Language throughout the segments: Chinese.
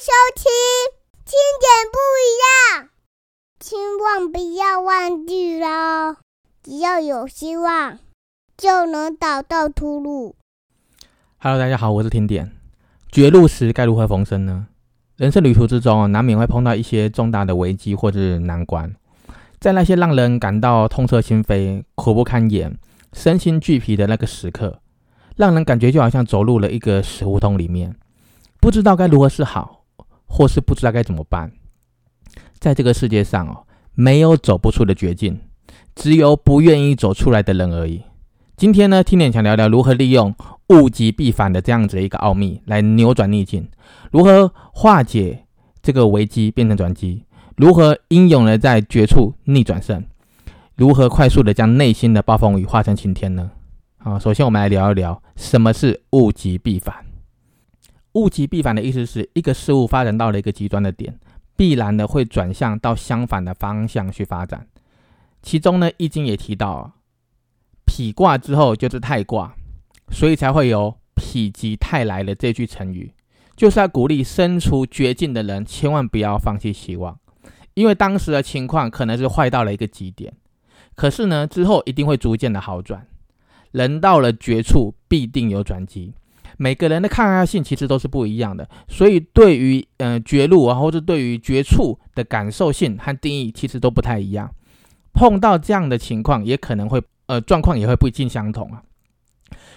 收听，听点不一样，千万不要忘记了！只要有希望，就能找到出路。Hello，大家好，我是听点。绝路时该如何逢生呢？人生旅途之中难免会碰到一些重大的危机或者难关，在那些让人感到痛彻心扉、苦不堪言、身心俱疲的那个时刻，让人感觉就好像走入了一个死胡同里面。不知道该如何是好，或是不知道该怎么办。在这个世界上哦，没有走不出的绝境，只有不愿意走出来的人而已。今天呢，听点想聊聊如何利用物极必反的这样子一个奥秘来扭转逆境，如何化解这个危机变成转机，如何英勇的在绝处逆转胜，如何快速的将内心的暴风雨化成晴天呢？啊，首先我们来聊一聊什么是物极必反。物极必反的意思是一个事物发展到了一个极端的点，必然的会转向到相反的方向去发展。其中呢，《易经》也提到，否卦之后就是泰卦，所以才会有“否极泰来”的这句成语，就是要鼓励身处绝境的人千万不要放弃希望，因为当时的情况可能是坏到了一个极点，可是呢，之后一定会逐渐的好转。人到了绝处，必定有转机。每个人的抗压性其实都是不一样的，所以对于呃绝路啊，或者对于绝处的感受性和定义其实都不太一样。碰到这样的情况，也可能会呃状况也会不尽相同啊。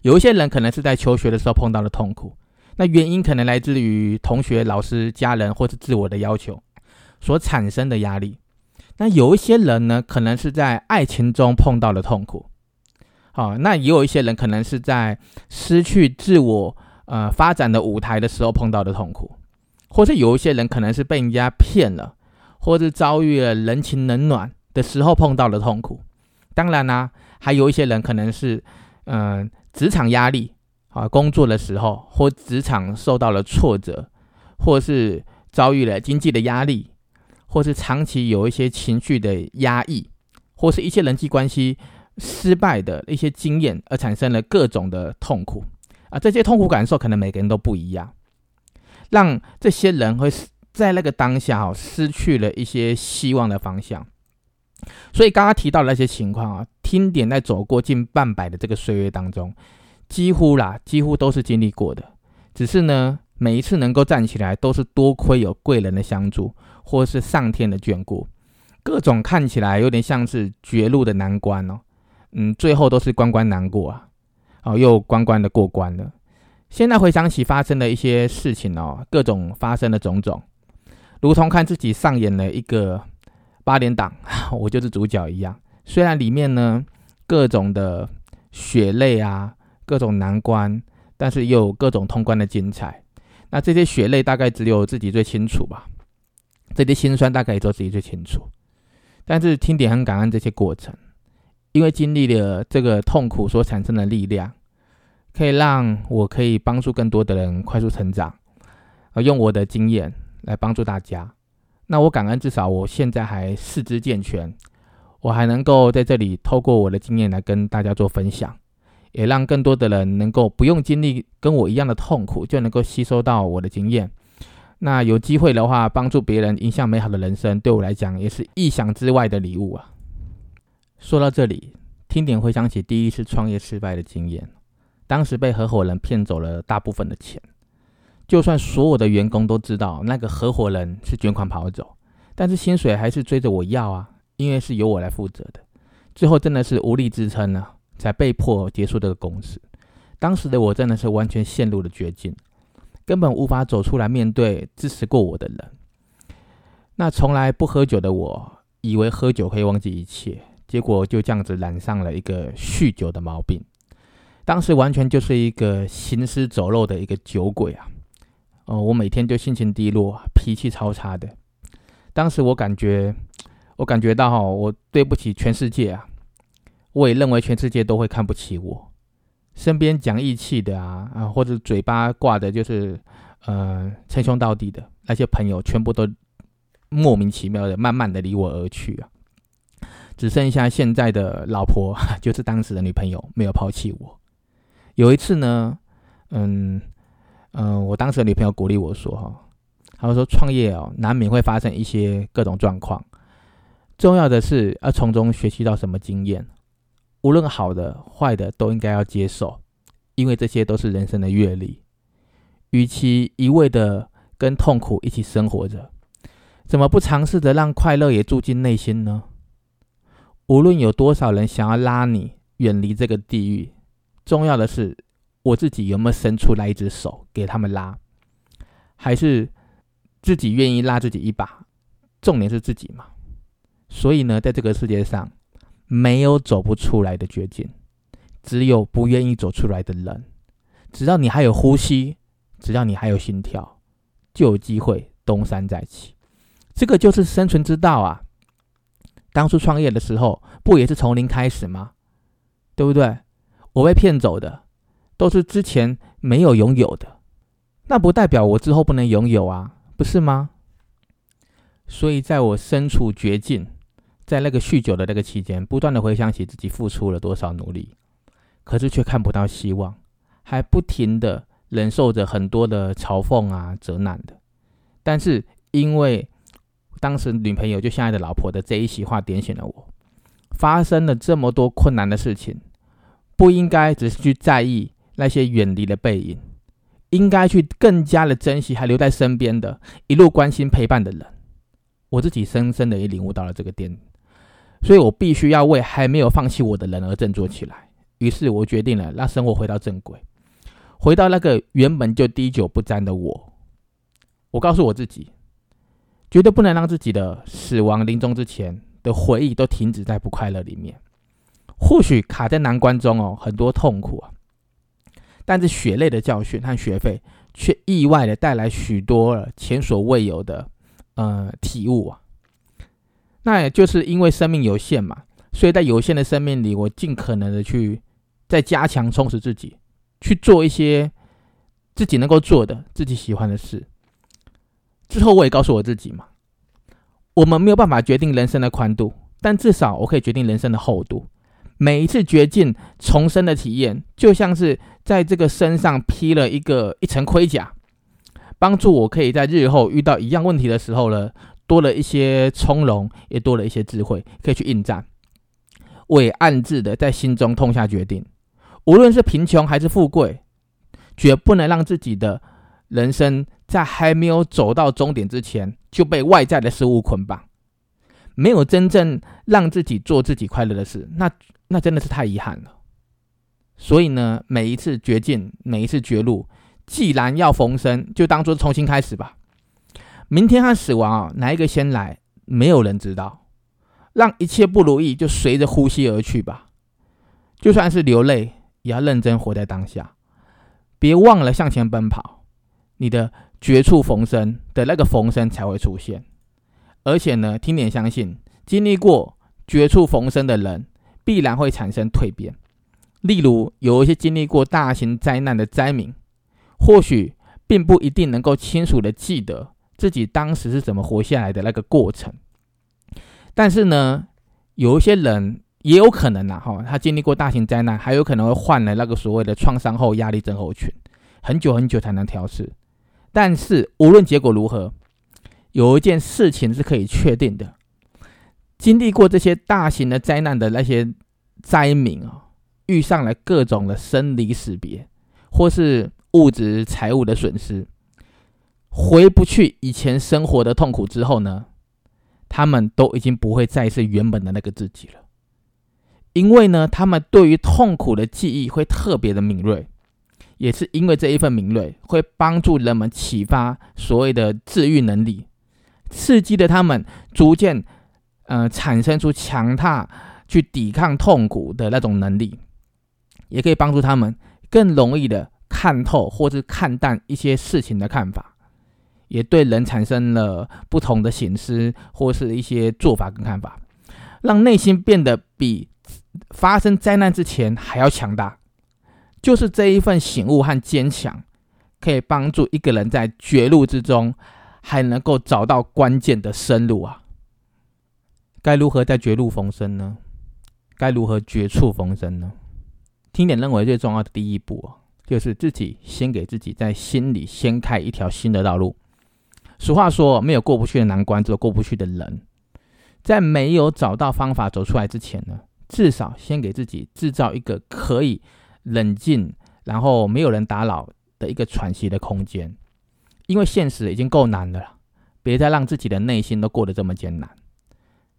有一些人可能是在求学的时候碰到了痛苦，那原因可能来自于同学、老师、家人或是自我的要求所产生的压力。那有一些人呢，可能是在爱情中碰到了痛苦。好，那也有一些人可能是在失去自我呃发展的舞台的时候碰到的痛苦，或者有一些人可能是被人家骗了，或是遭遇了人情冷暖的时候碰到的痛苦。当然呢，还有一些人可能是嗯职场压力啊，工作的时候或职场受到了挫折，或是遭遇了经济的压力，或是长期有一些情绪的压抑，或是一些人际关系。失败的一些经验，而产生了各种的痛苦啊！这些痛苦感受可能每个人都不一样，让这些人会在那个当下哦失去了一些希望的方向。所以刚刚提到的那些情况啊，听点在走过近半百的这个岁月当中，几乎啦，几乎都是经历过的。只是呢，每一次能够站起来，都是多亏有贵人的相助，或是上天的眷顾。各种看起来有点像是绝路的难关哦。嗯，最后都是关关难过啊，哦，又关关的过关了。现在回想起发生的一些事情哦，各种发生的种种，如同看自己上演了一个八连档，我就是主角一样。虽然里面呢各种的血泪啊，各种难关，但是又有各种通关的精彩。那这些血泪大概只有自己最清楚吧，这些心酸大概也只有自己最清楚。但是听点很感恩这些过程。因为经历了这个痛苦所产生的力量，可以让我可以帮助更多的人快速成长，而用我的经验来帮助大家。那我感恩，至少我现在还四肢健全，我还能够在这里透过我的经验来跟大家做分享，也让更多的人能够不用经历跟我一样的痛苦，就能够吸收到我的经验。那有机会的话，帮助别人，影响美好的人生，对我来讲也是意想之外的礼物啊。说到这里，听点回想起第一次创业失败的经验。当时被合伙人骗走了大部分的钱，就算所有的员工都知道那个合伙人是卷款跑走，但是薪水还是追着我要啊，因为是由我来负责的。最后真的是无力支撑了，才被迫结束这个公司。当时的我真的是完全陷入了绝境，根本无法走出来面对支持过我的人。那从来不喝酒的我，以为喝酒可以忘记一切。结果就这样子染上了一个酗酒的毛病，当时完全就是一个行尸走肉的一个酒鬼啊！哦，我每天就心情低落，脾气超差的。当时我感觉，我感觉到哈，我对不起全世界啊！我也认为全世界都会看不起我。身边讲义气的啊啊，或者嘴巴挂的就是呃称兄道弟的那些朋友，全部都莫名其妙的慢慢的离我而去啊！只剩下现在的老婆，就是当时的女朋友，没有抛弃我。有一次呢，嗯嗯，我当时的女朋友鼓励我说：“哈，他说创业哦，难免会发生一些各种状况，重要的是要从中学习到什么经验，无论好的坏的都应该要接受，因为这些都是人生的阅历。与其一味的跟痛苦一起生活着，怎么不尝试着让快乐也住进内心呢？无论有多少人想要拉你远离这个地狱，重要的是我自己有没有伸出来一只手给他们拉，还是？自己愿意拉自己一把，重点是自己嘛。所以呢，在这个世界上，没有走不出来的绝境，只有不愿意走出来的人。只要你还有呼吸，只要你还有心跳，就有机会东山再起。这个就是生存之道啊！当初创业的时候，不也是从零开始吗？对不对？我被骗走的，都是之前没有拥有的，那不代表我之后不能拥有啊。不是吗？所以，在我身处绝境，在那个酗酒的那个期间，不断的回想起自己付出了多少努力，可是却看不到希望，还不停的忍受着很多的嘲讽啊、责难的。但是，因为当时女朋友就现在的老婆的这一席话点醒了我，发生了这么多困难的事情，不应该只是去在意那些远离的背影。应该去更加的珍惜还留在身边的一路关心陪伴的人。我自己深深的也领悟到了这个点，所以我必须要为还没有放弃我的人而振作起来。于是我决定了让生活回到正轨，回到那个原本就滴酒不沾的我。我告诉我自己，绝对不能让自己的死亡临终之前的回忆都停止在不快乐里面。或许卡在难关中哦，很多痛苦啊。但是血泪的教训和学费，却意外的带来许多前所未有的呃体悟啊。那也就是因为生命有限嘛，所以在有限的生命里，我尽可能的去再加强充实自己，去做一些自己能够做的、自己喜欢的事。之后我也告诉我自己嘛，我们没有办法决定人生的宽度，但至少我可以决定人生的厚度。每一次绝境重生的体验，就像是在这个身上披了一个一层盔甲，帮助我可以在日后遇到一样问题的时候呢，多了一些从容，也多了一些智慧，可以去应战。我也暗自的在心中痛下决定，无论是贫穷还是富贵，绝不能让自己的人生在还没有走到终点之前就被外在的事物捆绑，没有真正让自己做自己快乐的事，那。那真的是太遗憾了。所以呢，每一次绝境，每一次绝路，既然要逢生，就当做重新开始吧。明天和死亡啊，哪一个先来，没有人知道。让一切不如意就随着呼吸而去吧。就算是流泪，也要认真活在当下，别忘了向前奔跑。你的绝处逢生的那个逢生才会出现。而且呢，听点相信，经历过绝处逢生的人。必然会产生蜕变，例如有一些经历过大型灾难的灾民，或许并不一定能够清楚的记得自己当时是怎么活下来的那个过程。但是呢，有一些人也有可能呐，哈，他经历过大型灾难，还有可能会患了那个所谓的创伤后压力症候群，很久很久才能调试。但是无论结果如何，有一件事情是可以确定的。经历过这些大型的灾难的那些灾民啊，遇上了各种的生离死别，或是物质财物的损失，回不去以前生活的痛苦之后呢，他们都已经不会再是原本的那个自己了。因为呢，他们对于痛苦的记忆会特别的敏锐，也是因为这一份敏锐，会帮助人们启发所谓的治愈能力，刺激的他们逐渐。呃，产生出强大去抵抗痛苦的那种能力，也可以帮助他们更容易的看透或者看淡一些事情的看法，也对人产生了不同的醒思或是一些做法跟看法，让内心变得比发生灾难之前还要强大。就是这一份醒悟和坚强，可以帮助一个人在绝路之中还能够找到关键的生路啊。该如何在绝路逢生呢？该如何绝处逢生呢？听点认为最重要的第一步就是自己先给自己在心里先开一条新的道路。俗话说，没有过不去的难关，只有过不去的人。在没有找到方法走出来之前呢，至少先给自己制造一个可以冷静，然后没有人打扰的一个喘息的空间。因为现实已经够难了，别再让自己的内心都过得这么艰难。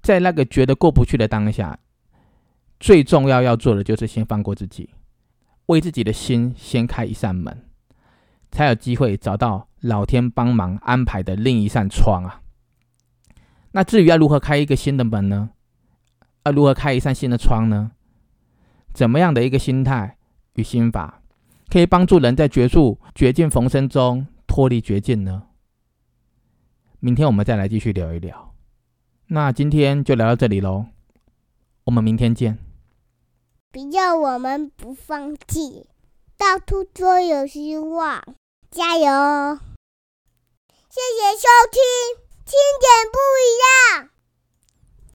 在那个觉得过不去的当下，最重要要做的就是先放过自己，为自己的心先开一扇门，才有机会找到老天帮忙安排的另一扇窗啊。那至于要如何开一个新的门呢？要如何开一扇新的窗呢？怎么样的一个心态与心法，可以帮助人在绝处绝境逢生中脱离绝境呢？明天我们再来继续聊一聊。那今天就聊到这里喽，我们明天见。不要我们不放弃，到处都有希望，加油！谢谢收听。听点不一样